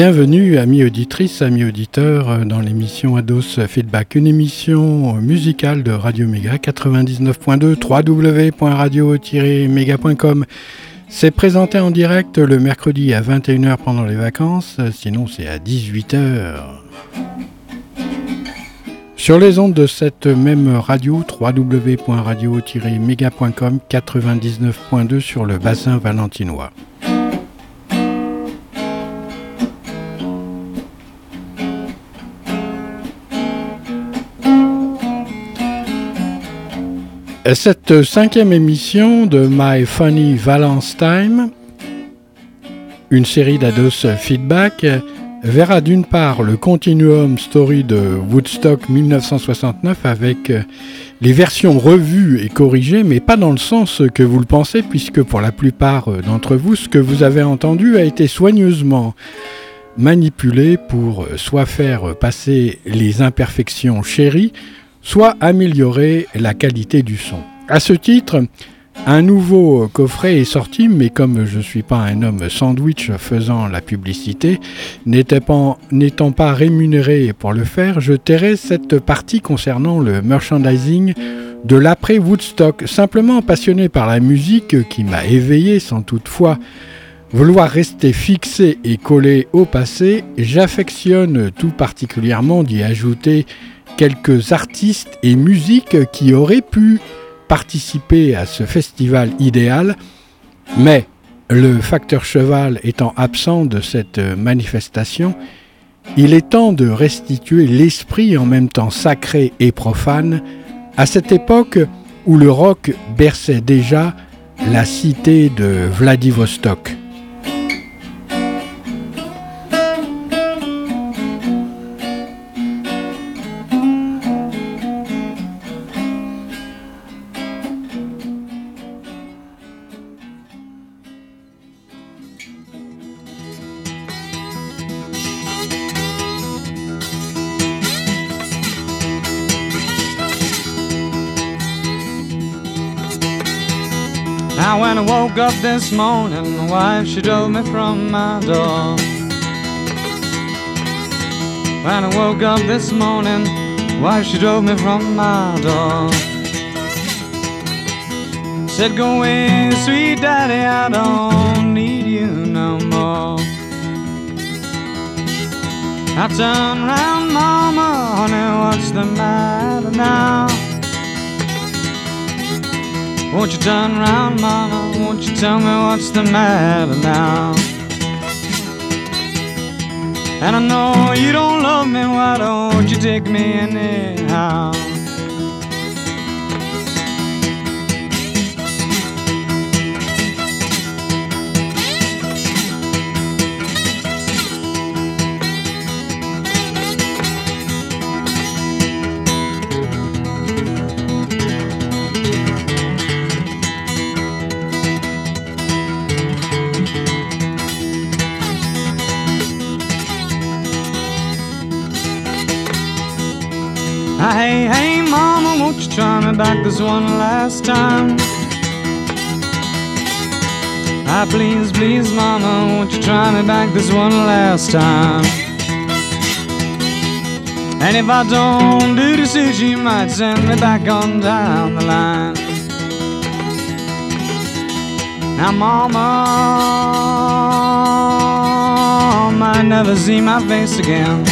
Bienvenue, amis auditrices, amis auditeurs, dans l'émission Ados Feedback, une émission musicale de Radio Méga 99.2 www.radio-méga.com. C'est présenté en direct le mercredi à 21h pendant les vacances, sinon c'est à 18h. Sur les ondes de cette même radio, www.radio-méga.com 99.2 sur le bassin valentinois. Cette cinquième émission de My Funny Valence Time, une série d'Ados Feedback, verra d'une part le continuum story de Woodstock 1969 avec les versions revues et corrigées, mais pas dans le sens que vous le pensez, puisque pour la plupart d'entre vous, ce que vous avez entendu a été soigneusement manipulé pour soit faire passer les imperfections chéries, soit améliorer la qualité du son. À ce titre, un nouveau coffret est sorti, mais comme je ne suis pas un homme sandwich faisant la publicité, n'étant pas, rémunéré pour le faire, je tairai cette partie concernant le merchandising de l'après Woodstock, simplement passionné par la musique qui m'a éveillé sans toutefois vouloir rester fixé et collé au passé, j'affectionne tout particulièrement d'y ajouter quelques artistes et musiques qui auraient pu participer à ce festival idéal, mais le facteur cheval étant absent de cette manifestation, il est temps de restituer l'esprit en même temps sacré et profane à cette époque où le rock berçait déjà la cité de Vladivostok. This morning, my wife, she drove me from my door. When I woke up this morning, wife, she drove me from my door. Said, go away, sweet daddy, I don't need you no more. I turn round, mama, honey, what's the matter now? Won't you turn around, mama? Won't you tell me what's the matter now? And I know you don't love me, why don't you take me in anyhow? Try me back this one last time? Ah, please, please, mama, won't you try me back this one last time? And if I don't do this, you might send me back on down the line. Now, mama, I might never see my face again.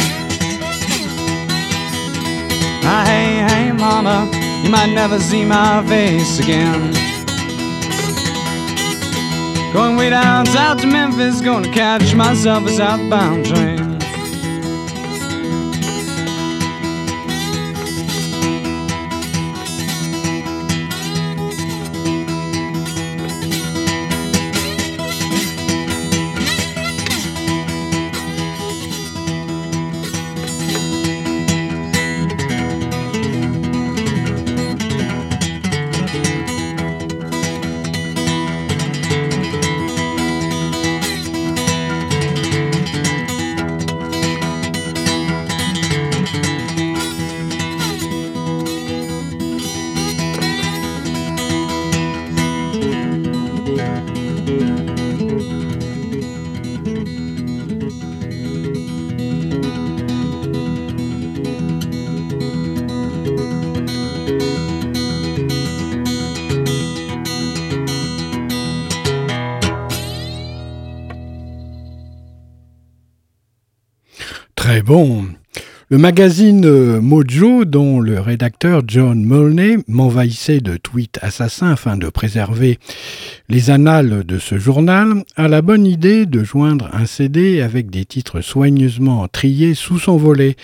Ah, hey, hey, mama, you might never see my face again. Going way down south to Memphis, gonna catch myself a southbound train. Bon. Le magazine euh, Mojo, dont le rédacteur John Molney m'envahissait de tweets assassins afin de préserver les annales de ce journal, a la bonne idée de joindre un CD avec des titres soigneusement triés sous son volet,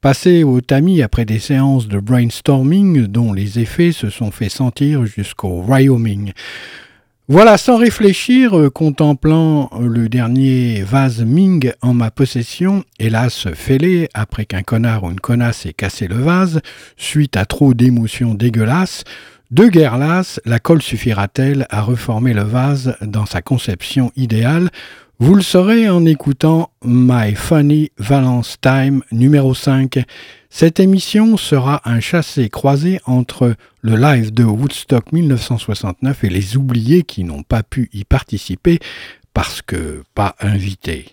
passés au tamis après des séances de brainstorming dont les effets se sont fait sentir jusqu'au Wyoming. Voilà, sans réfléchir, euh, contemplant euh, le dernier vase Ming en ma possession, hélas fêlé après qu'un connard ou une connasse ait cassé le vase, suite à trop d'émotions dégueulasses, de guerre lasse, la colle suffira-t-elle à reformer le vase dans sa conception idéale Vous le saurez en écoutant My Funny Valence Time numéro 5. Cette émission sera un chassé-croisé entre le live de Woodstock 1969 et les oubliés qui n'ont pas pu y participer parce que pas invités.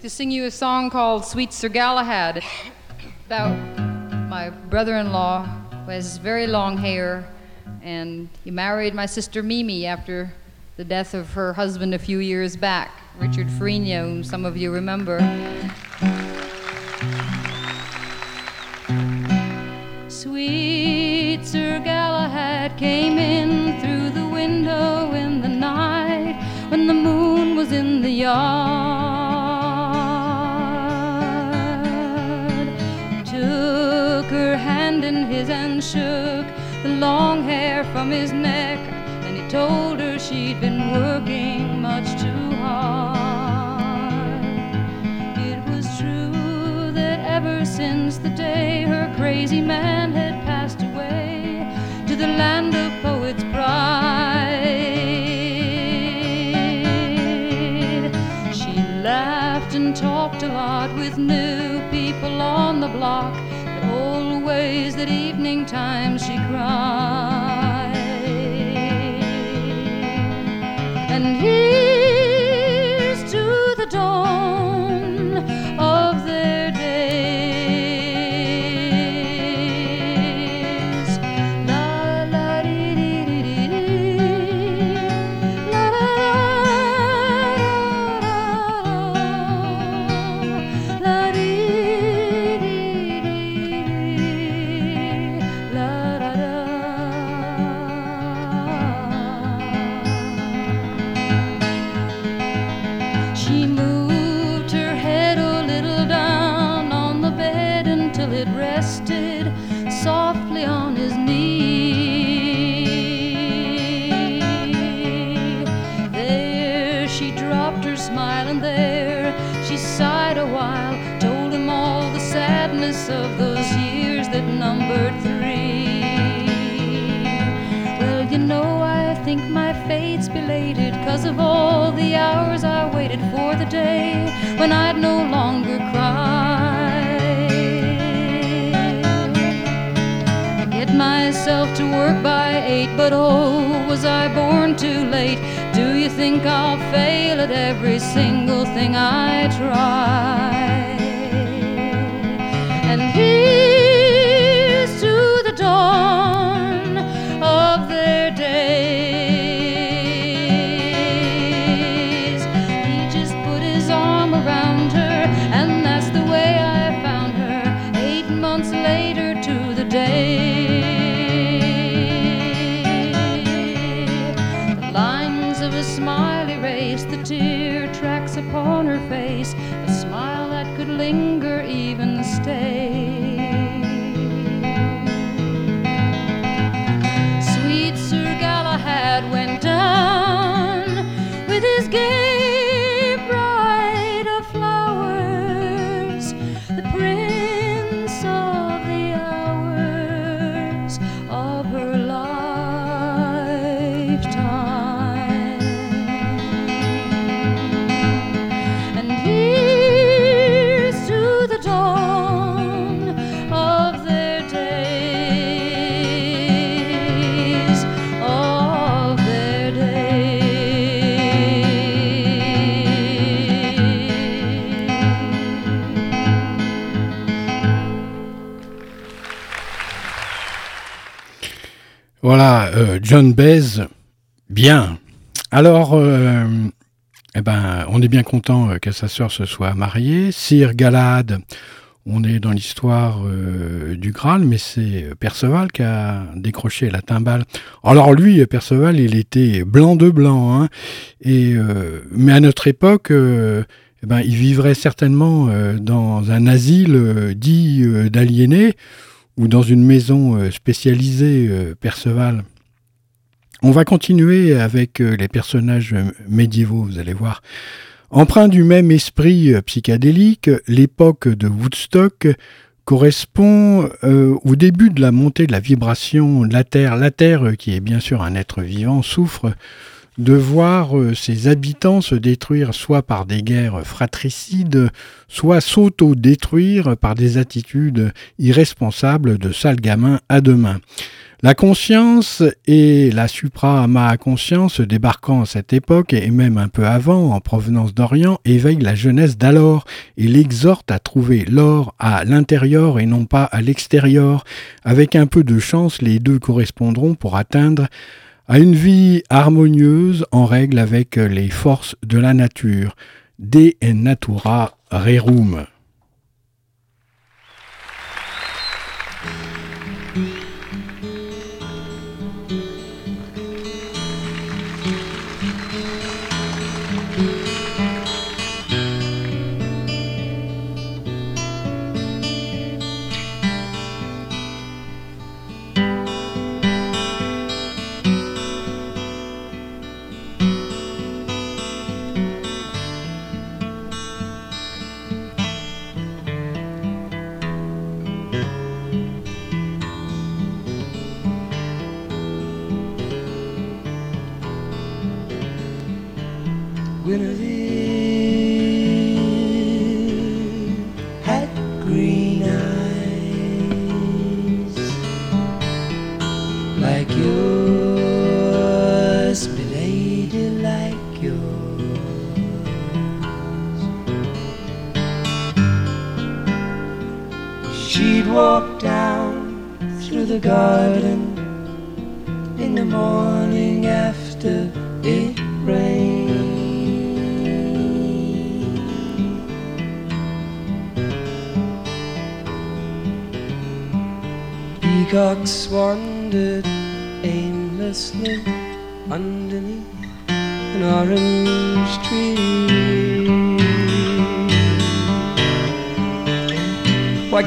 To sing you a song called Sweet Sir Galahad about my brother-in-law has very long hair and he married my sister Mimi after the death of her husband a few years back, Richard Freno, whom some of you remember. Sweet Sir Galahad came in through the window in the night when the moon was in the yard. Shook the long hair from his neck and he told her she'd been working much too hard. It was true that ever since the day her crazy man had passed away to the land of poets' pride, she laughed and talked a lot with new people on the block. Always that evening time she cried. and here's when I'd no longer cry. I get myself to work by eight, but oh, was I born too late? Do you think I'll fail at every single thing I try? Euh, John Baez, bien. Alors, euh, eh ben, on est bien content euh, que sa sœur se soit mariée. Sir Galad, on est dans l'histoire du Graal, mais c'est Perceval qui a décroché la timbale. Alors lui, Perceval, il était blanc de blanc, hein, et, mais à notre époque, eh ben, il vivrait certainement dans un asile dit d'aliénés ou dans une maison spécialisée Perceval. On va continuer avec euh, les personnages médiévaux, vous allez voir. Empreint du même esprit psychédélique, l'époque de Woodstock correspond au début de la montée de la vibration de la Terre. La Terre, qui est bien sûr un être vivant, souffre de voir euh, ses habitants se détruire soit par des guerres fratricides, soit s'auto-détruire par des attitudes irresponsables de sales gamins à deux mains. La conscience et la supra-ma-conscience débarquant à cette époque et même un peu avant en provenance d'Orient éveillent la jeunesse d'alors et l'exhortent à trouver l'or à l'intérieur et non pas à l'extérieur. Avec un peu de chance, les deux correspondront pour atteindre à une vie harmonieuse en règle avec les forces de la nature. De natura rerum.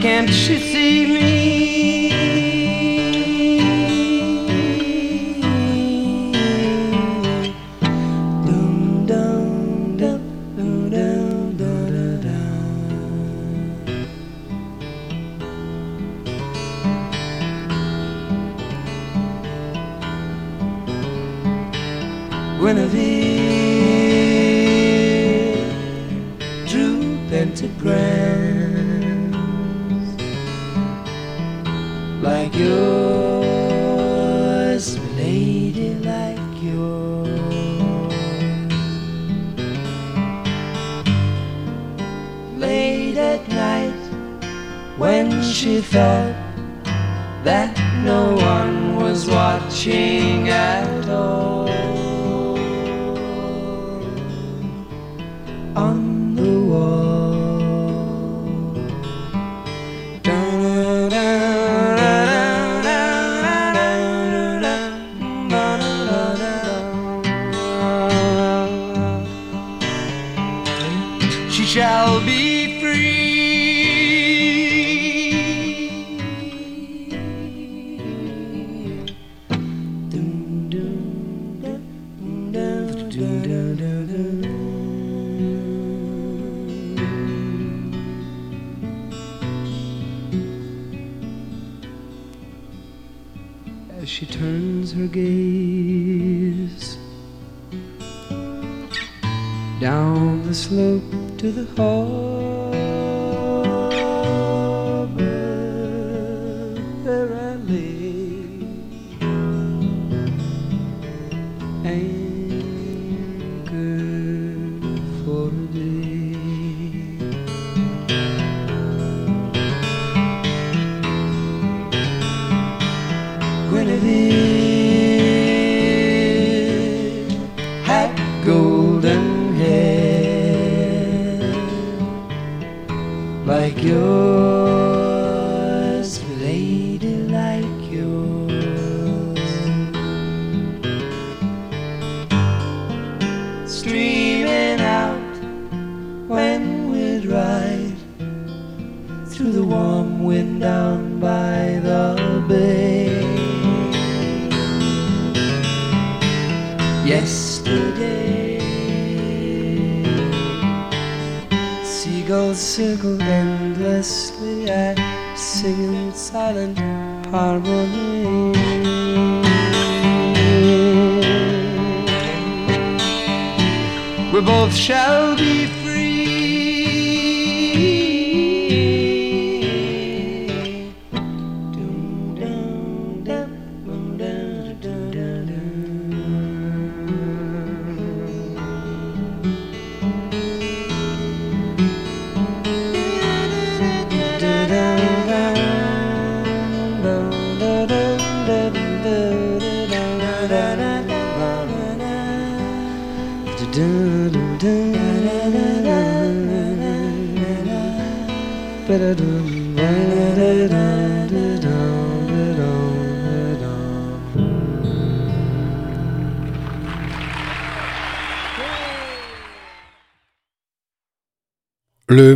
Can't she see me? Guinevere drew pentagrams. yours, lady like yours. Late at night, when she felt that no one was watching at all. the hall.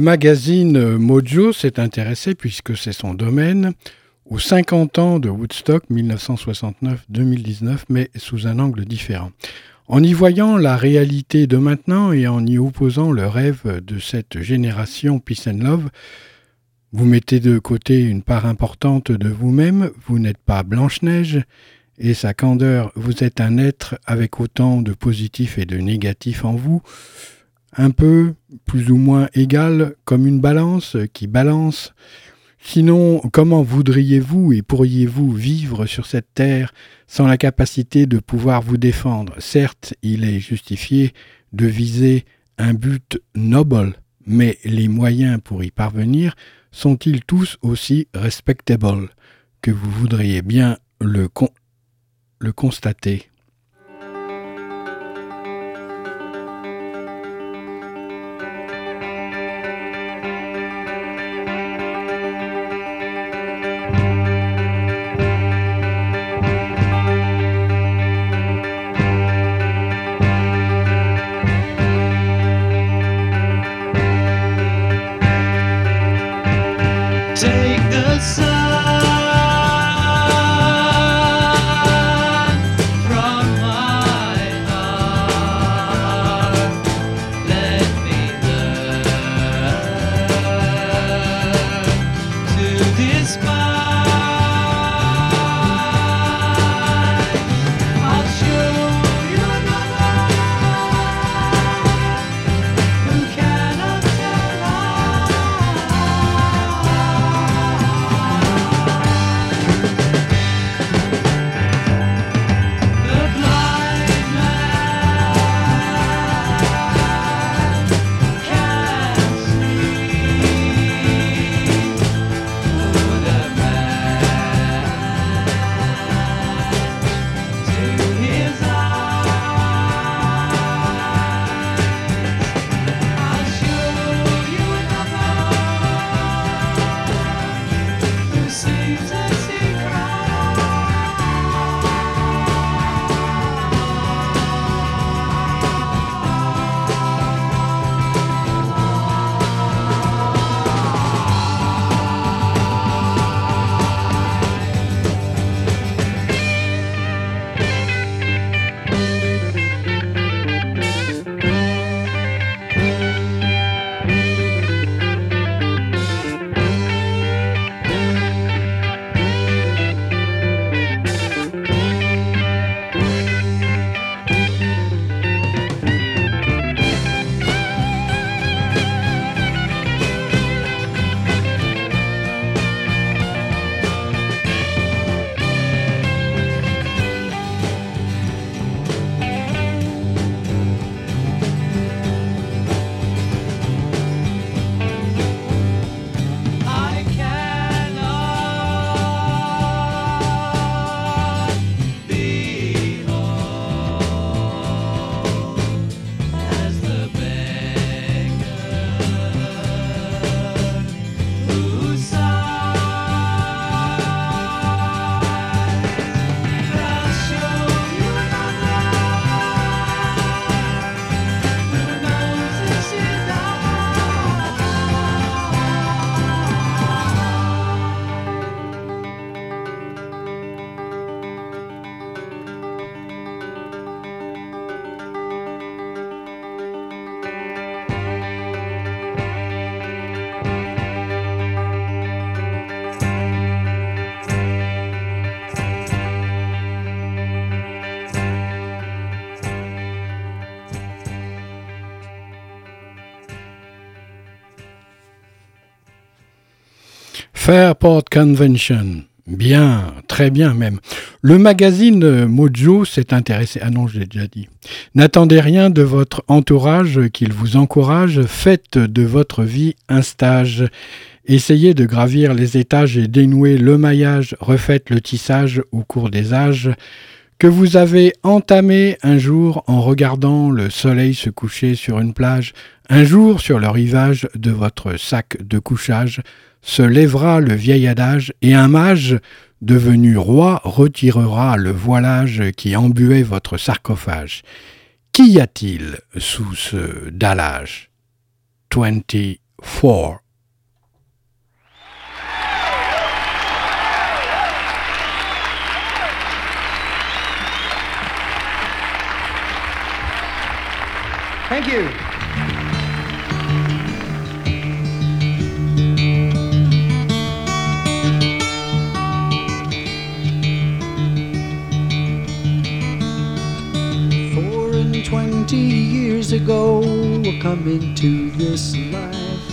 Magazine Mojo s'est intéressé, puisque c'est son domaine, aux 50 ans de Woodstock 1969-2019, mais sous un angle différent. En y voyant la réalité de maintenant et en y opposant le rêve de cette génération Peace and Love, vous mettez de côté une part importante de vous-même, vous n'êtes pas Blanche-Neige, et sa candeur, vous êtes un être avec autant de positifs et de négatifs en vous, un peu plus ou moins égal comme une balance qui balance. Sinon, comment voudriez-vous et pourriez-vous vivre sur cette terre sans la capacité de pouvoir vous défendre? Certes, il est justifié de viser un but noble, mais les moyens pour y parvenir sont-ils tous aussi respectables? Que vous voudriez bien le, con le constater? Fairport Convention. Bien, très bien même. Le magazine Mojo s'est intéressé. Ah non, je l'ai déjà dit. N'attendez rien de votre entourage qu'il vous encourage. Faites de votre vie un stage. Essayez de gravir les étages et dénouer le maillage. Refaites le tissage au cours des âges que vous avez entamé un jour en regardant le soleil se coucher sur une plage, un jour sur le rivage de votre sac de couchage, se lèvera le vieil adage, et un mage, devenu roi, retirera le voilage qui embuait votre sarcophage. Qu'y a-t-il sous ce dallage? 24. Thank you. Twenty years ago come into this life.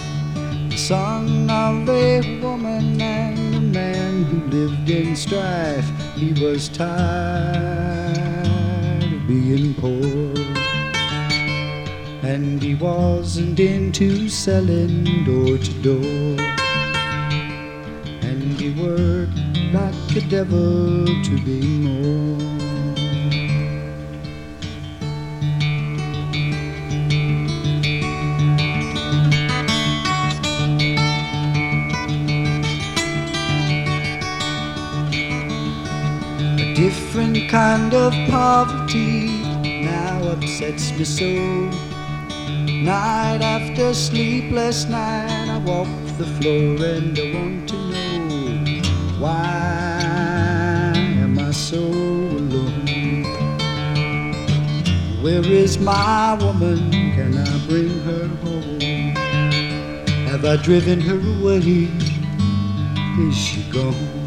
The son of a woman and a man who lived in strife. He was tired of being poor. And he wasn't into selling door to door. And he worked like a devil to be more. Kind of poverty now upsets me so. Night after sleepless night, I walk the floor and I want to know why am I so alone? Where is my woman? Can I bring her home? Have I driven her away? Is she gone?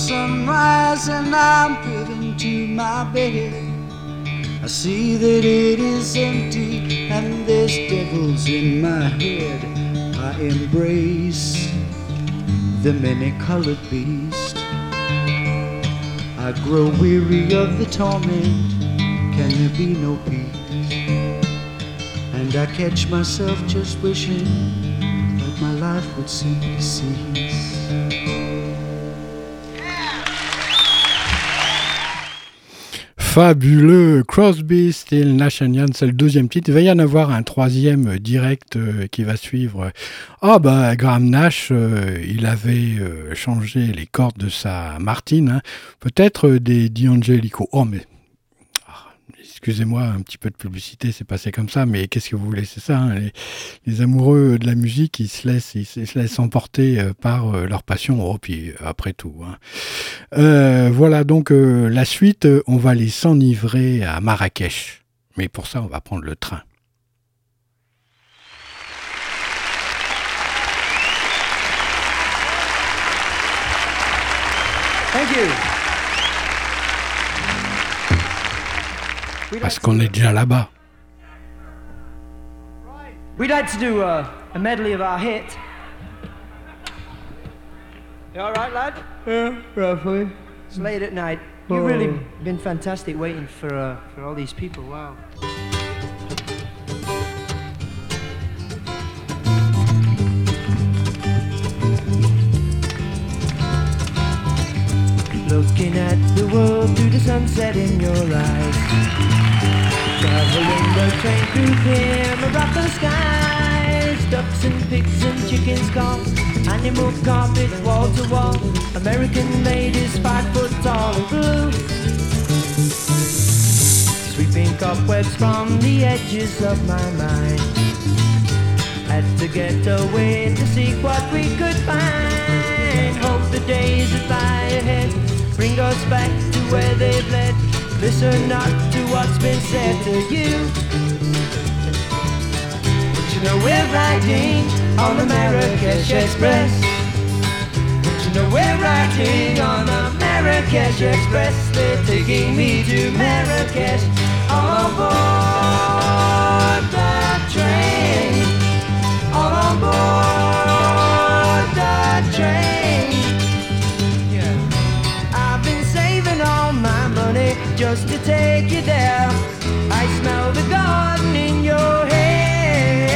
And I'm driven to my bed. I see that it is empty and there's devils in my head. I embrace the many colored beast. I grow weary of the torment. Can there be no peace? And I catch myself just wishing that my life would simply cease. Fabuleux Crosby, Still, Nash Young, c'est le deuxième titre. Il va y en avoir un troisième direct euh, qui va suivre. Ah bah Graham Nash, euh, il avait euh, changé les cordes de sa Martine, hein. peut-être des D'Angelico. Oh mais excusez-moi, un petit peu de publicité, c'est passé comme ça, mais qu'est-ce que vous voulez, c'est ça. Hein, les, amoureux de la musique, ils se laissent, ils se laissent emporter euh, par euh, leur passion. Oh, puis après tout. Hein. Euh, voilà donc la suite. On va les s'enivrer à Marrakech, mais pour ça, on va prendre le train. Parce qu'on est déjà là-bas. We'd like to do a, a medley of our hit. You all right, lad? Yeah, roughly. It's late at night. You've really oh. been fantastic waiting for uh, for all these people. Wow. Looking at the world through the sunset in your eyes. Traveling the train through clear Morocco skies. Ducks and pigs and chickens call. Animal carpet wall to wall. American ladies five foot tall and blue. Sweeping cobwebs from the edges of my mind. Had to get away to seek what back to where they've led. Listen not to what's been said to you. But you know we're riding on the Marrakesh Express. But you know we're riding on the Marrakesh Express. They're taking me to Marrakesh oh, all aboard just to take you there. I smell the garden in your hair.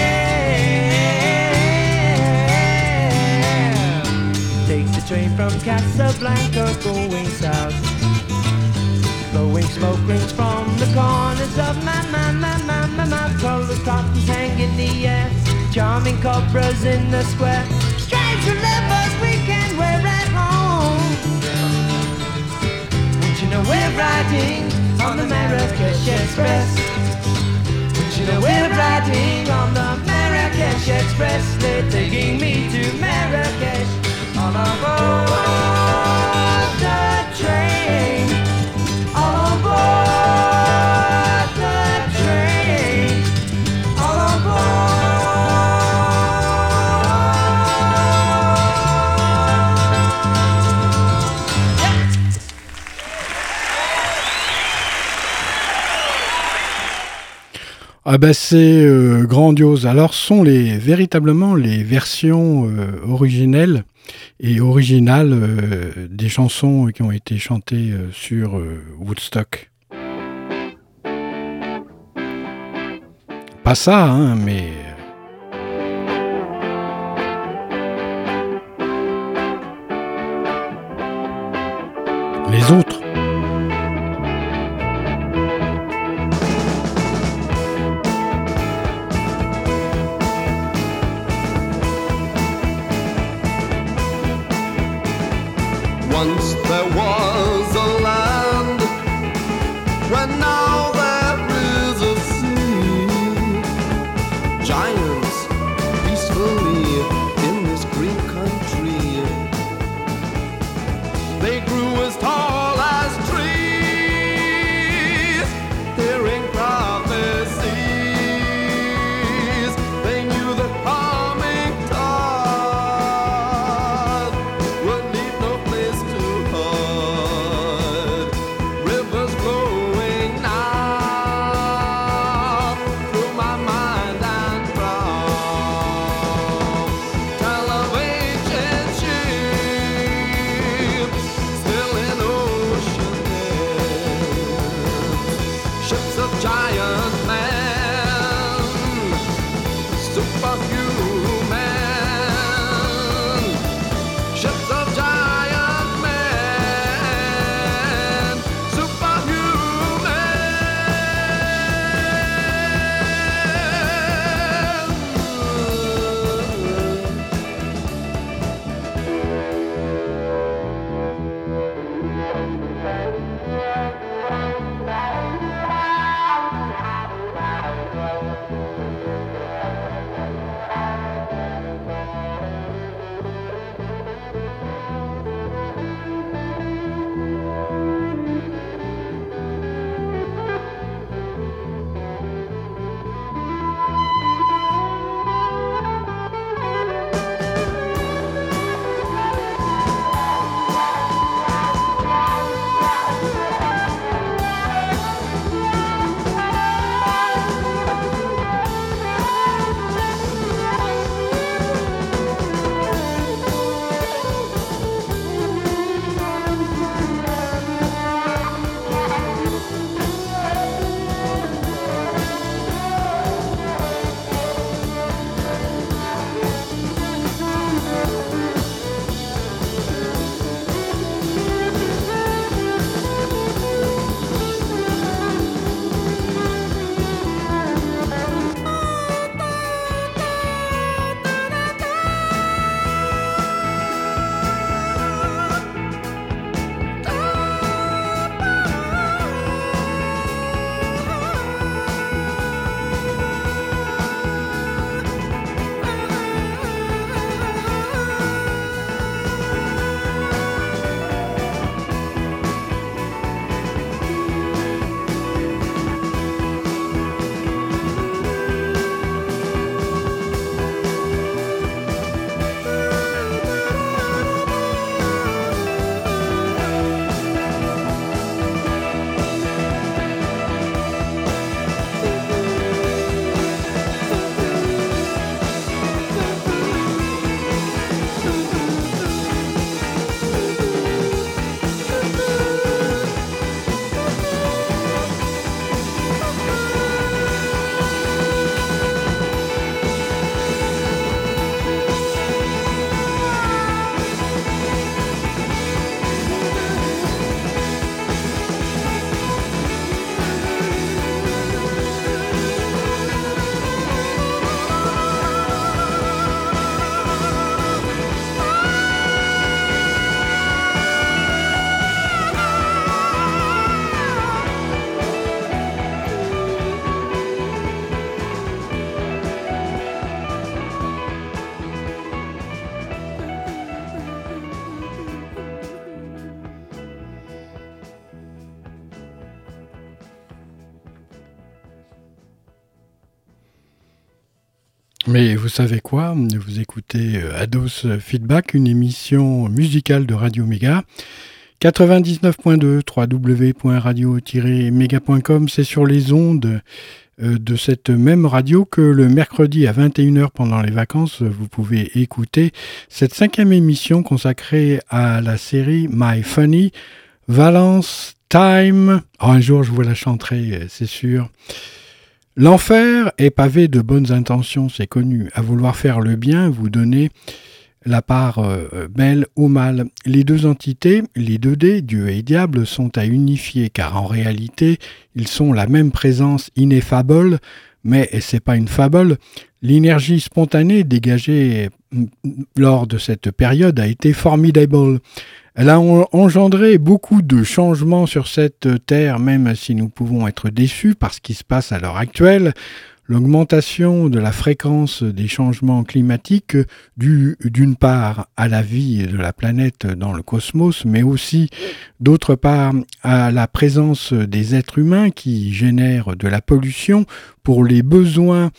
Take the train from Casablanca going south. Blowing smoke rings from the corners of my, my, my, my, my mouth. Colored cottons hang in the air. Charming cobras in the square. Strange and we're riding on the Marrakesh Express? You know we're riding on the Marrakesh Express? They're taking me to Marrakesh on aboard the Ah bah c'est euh, grandiose. Alors sont les véritablement les versions euh, originelles et originales euh, des chansons qui ont été chantées sur Woodstock. Pas ça, hein, mais Mais vous savez quoi? Vous écoutez euh, Ados Feedback, une émission musicale de Radio Méga. 99.2 www.radio-méga.com, c'est sur les ondes euh, de cette même radio que le mercredi à 21h pendant les vacances, vous pouvez écouter cette cinquième émission consacrée à la série My Funny Valence Time. Oh, un jour, je vous la chanterai, c'est sûr. L'enfer est pavé de bonnes intentions, c'est connu. À vouloir faire le bien, vous donnez la part euh, belle au mal. Les deux entités, les deux dés, Dieu et diable, sont à unifier, car en réalité, ils sont la même présence ineffable, mais c'est pas une fable. L'énergie spontanée dégagée lors de cette période a été formidable. Elle a engendré beaucoup de changements sur cette terre, même si nous pouvons être déçus par ce qui se passe à l'heure actuelle. L'augmentation de la fréquence des changements climatiques due d'une part à la vie de la planète dans le cosmos, mais aussi d'autre part à la présence des êtres humains qui génèrent de la pollution pour les besoins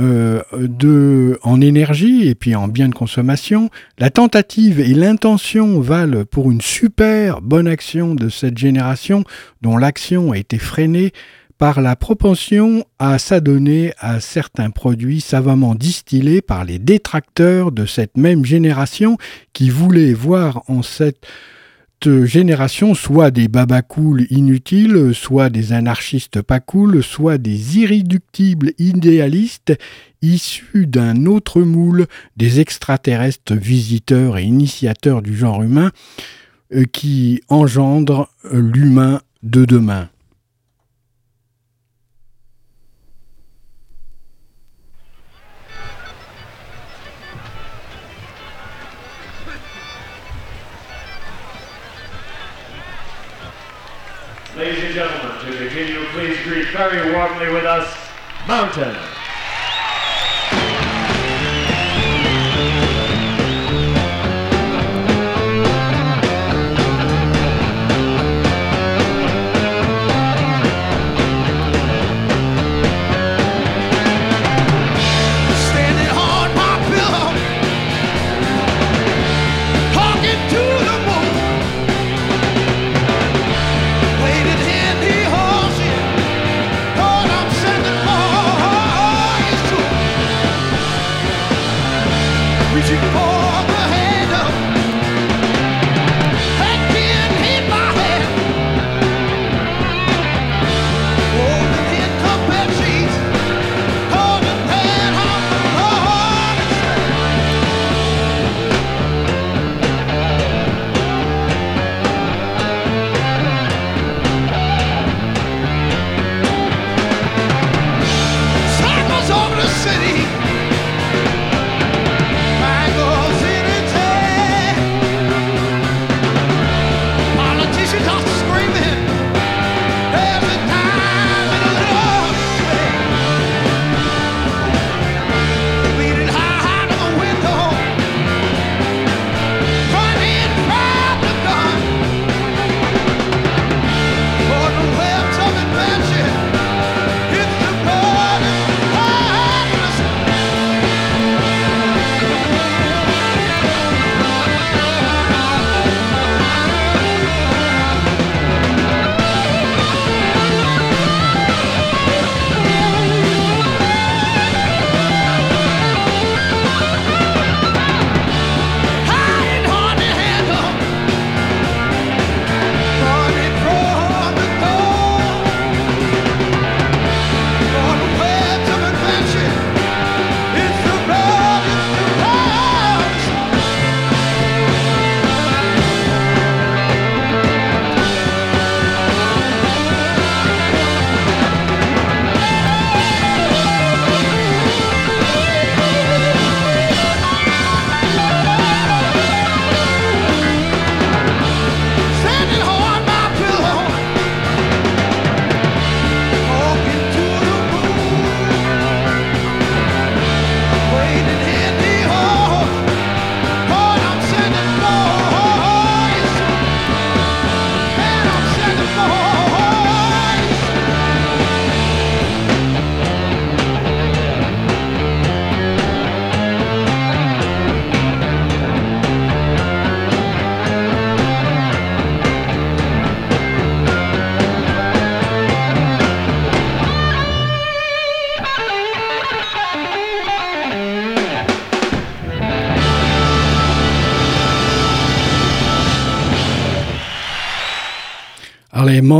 euh, de, en énergie et puis en biens de consommation, la tentative et l'intention valent pour une super bonne action de cette génération dont l'action a été freinée par la propension à s'adonner à certains produits savamment distillés par les détracteurs de cette même génération qui voulaient voir en cette génération soit des babacools inutiles, soit des anarchistes pas cool, soit des irréductibles idéalistes issus d'un autre moule, des extraterrestres visiteurs et initiateurs du genre humain euh, qui engendrent l'humain de demain. Ladies and gentlemen, to continue, please greet very warmly with us, Mountain.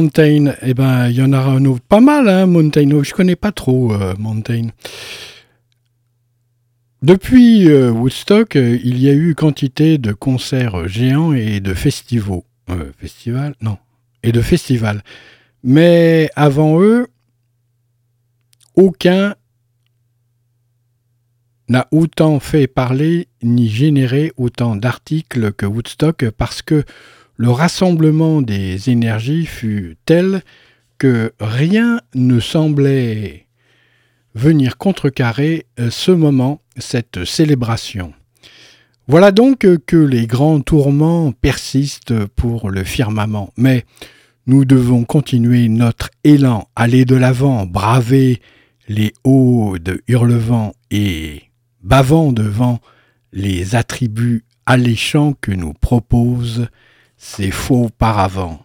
Mountain, eh ben, il y en aura un autre. Pas mal, hein, Mountain. Je connais pas trop euh, Mountain. Depuis euh, Woodstock, euh, il y a eu quantité de concerts géants et de festivals. festivals Non. Et de festivals. Mais avant eux, aucun n'a autant fait parler ni généré autant d'articles que Woodstock parce que le rassemblement des énergies fut tel que rien ne semblait venir contrecarrer euh, ce moment, cette célébration. Voilà donc que les grands tourments persistent pour le firmament, mais nous devons continuer notre élan, aller de l'avant, braver les hauts de hurlevent et bavant devant les attributs alléchants que nous proposent ces faux paravents.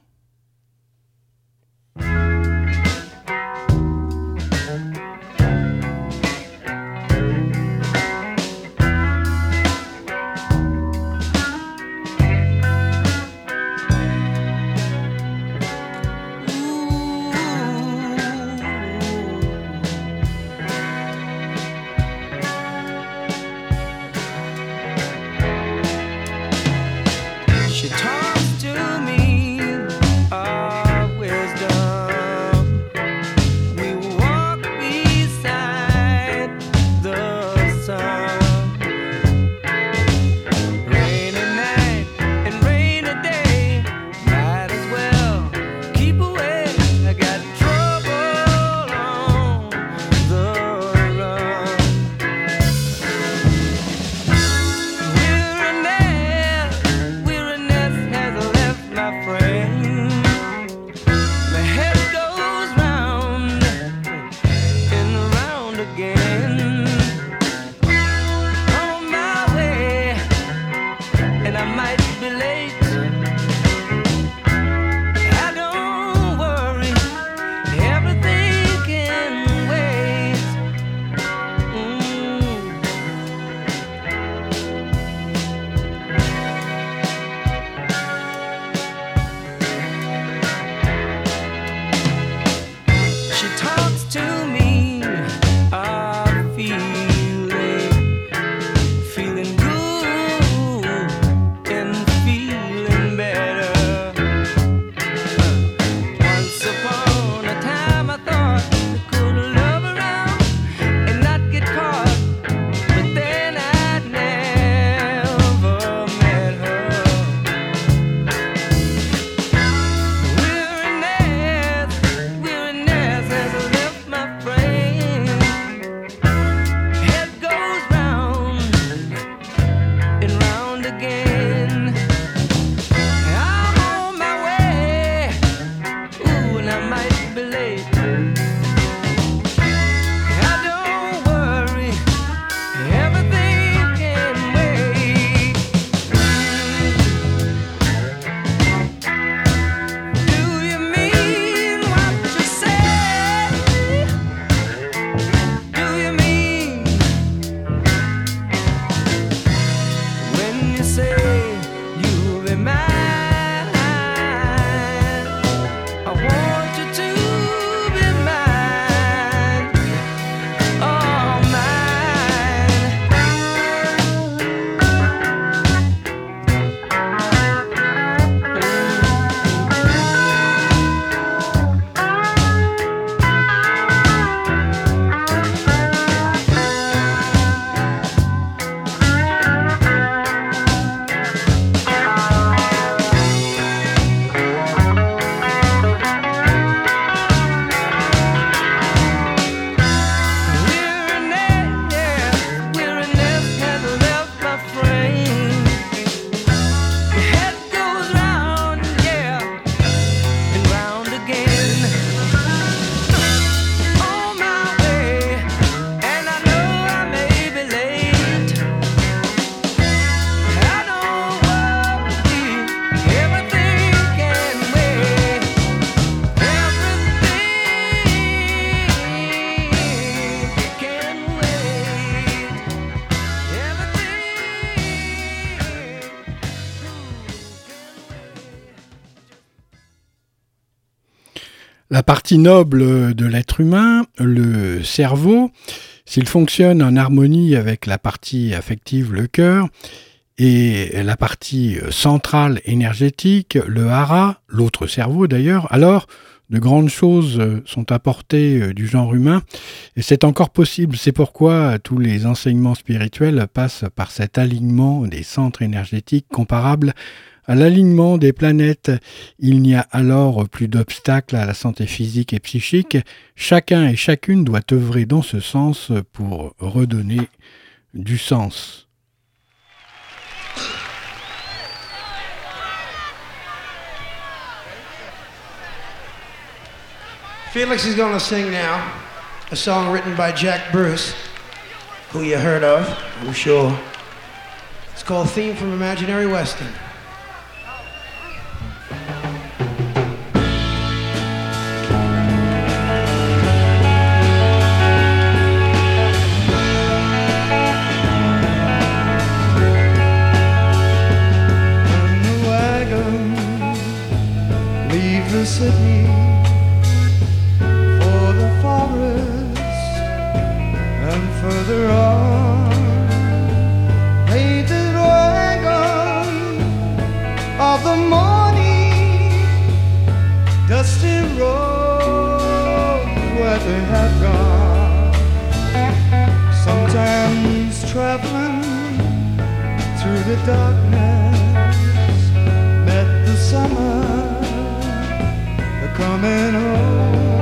Partie noble de l'être humain, le cerveau, s'il fonctionne en harmonie avec la partie affective, le cœur, et la partie centrale énergétique, le hara, l'autre cerveau d'ailleurs, alors de grandes choses sont apportées du genre humain, et c'est encore possible. C'est pourquoi tous les enseignements spirituels passent par cet alignement des centres énergétiques comparables à l'alignement des planètes. Il n'y a alors plus d'obstacles à la santé physique et psychique. Chacun et chacune doit œuvrer dans ce sens pour redonner du sens. Felix is going to sing now a song written by Jack Bruce, who you heard of, I'm sure. It's called Theme from Imaginary Western. The city for the forest and further on, painted wagon of the morning, dusty roads where they have gone. Sometimes traveling through the darkness met the summer coming home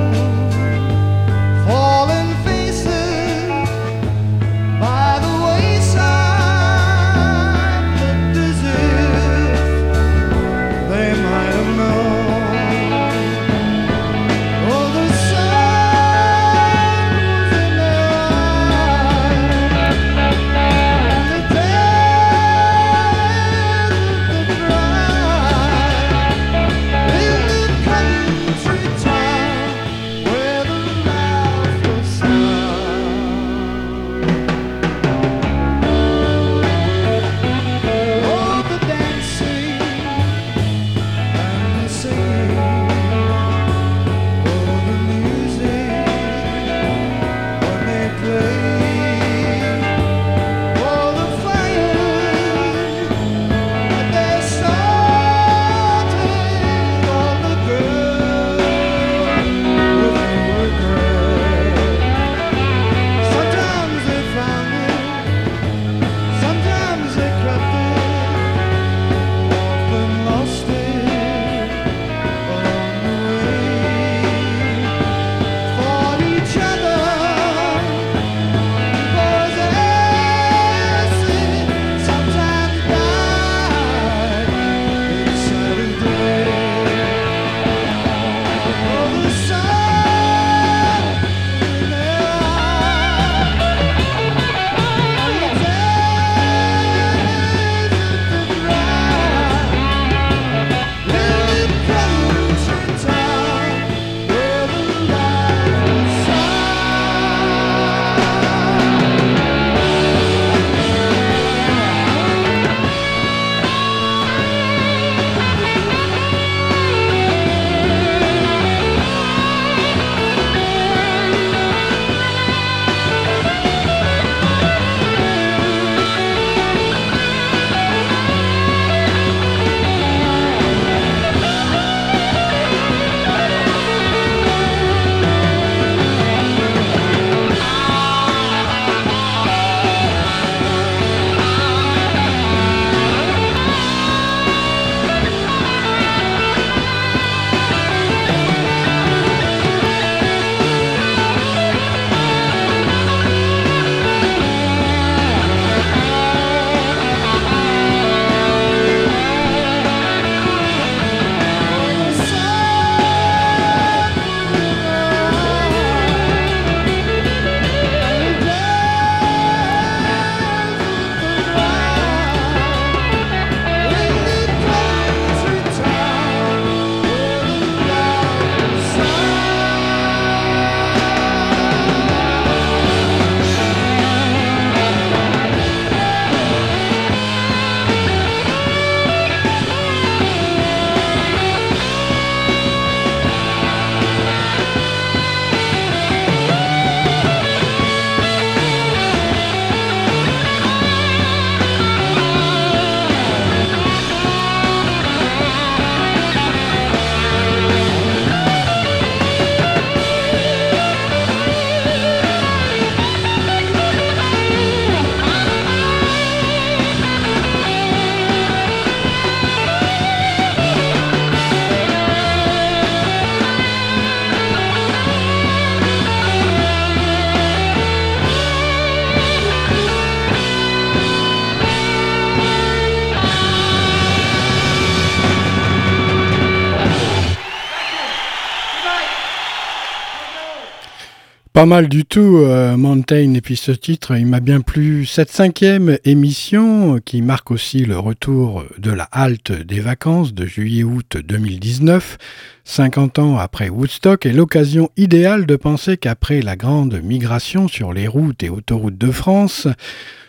Pas mal du tout, euh, Mountain, et puis ce titre, il m'a bien plu. Cette cinquième émission, qui marque aussi le retour de la halte des vacances de juillet-août 2019, 50 ans après Woodstock, est l'occasion idéale de penser qu'après la grande migration sur les routes et autoroutes de France,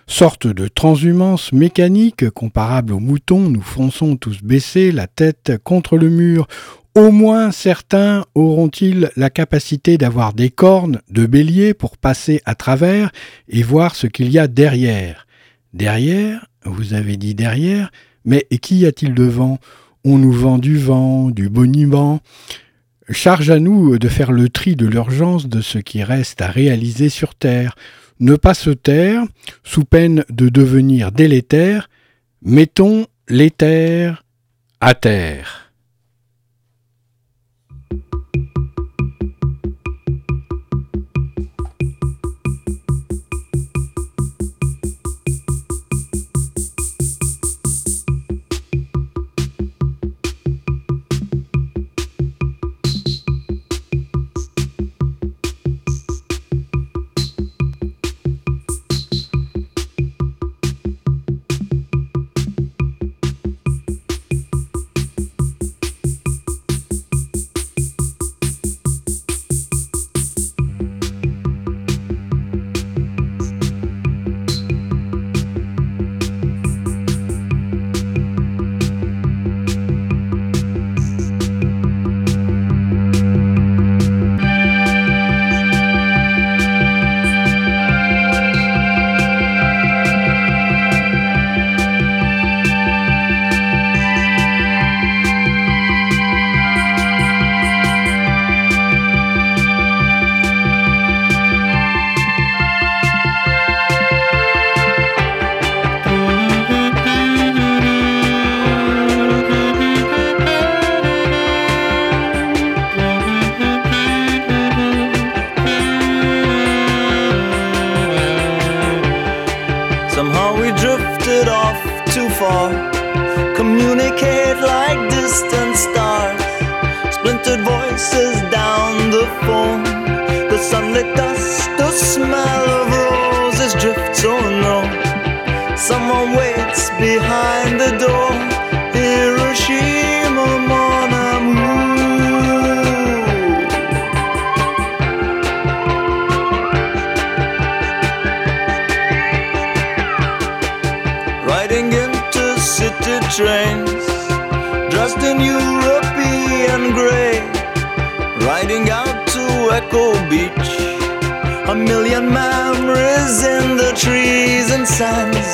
sorte de transhumance mécanique comparable aux moutons, nous fonçons tous baissés, la tête contre le mur, au moins certains auront-ils la capacité d'avoir des cornes de bélier pour passer à travers et voir ce qu'il y a derrière. Derrière, vous avez dit derrière, mais qu'y a-t-il devant On nous vend du vent, du boniment. Charge à nous de faire le tri de l'urgence de ce qui reste à réaliser sur Terre. Ne pas se taire, sous peine de devenir délétère, mettons l'éther à terre. beach. A million memories in the trees and sands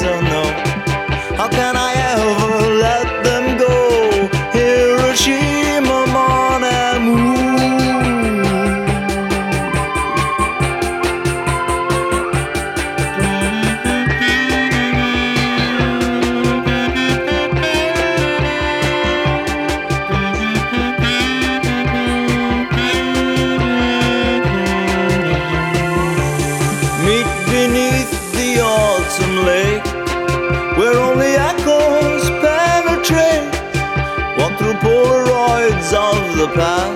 吧。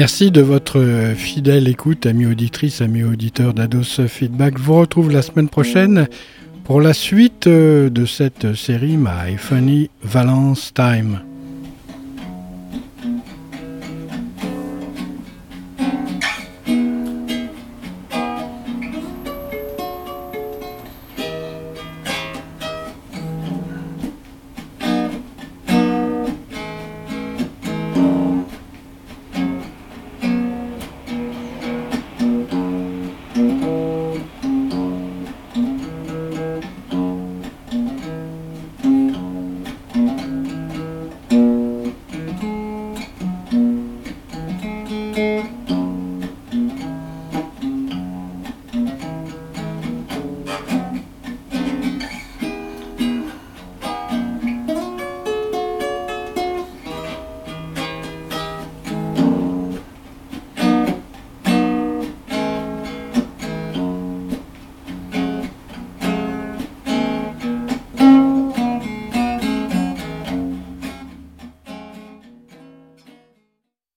Merci de votre fidèle écoute, amis auditrices, amis auditeurs d'Ados Feedback. Vous retrouve la semaine prochaine pour la suite de cette série My Funny Valence Time.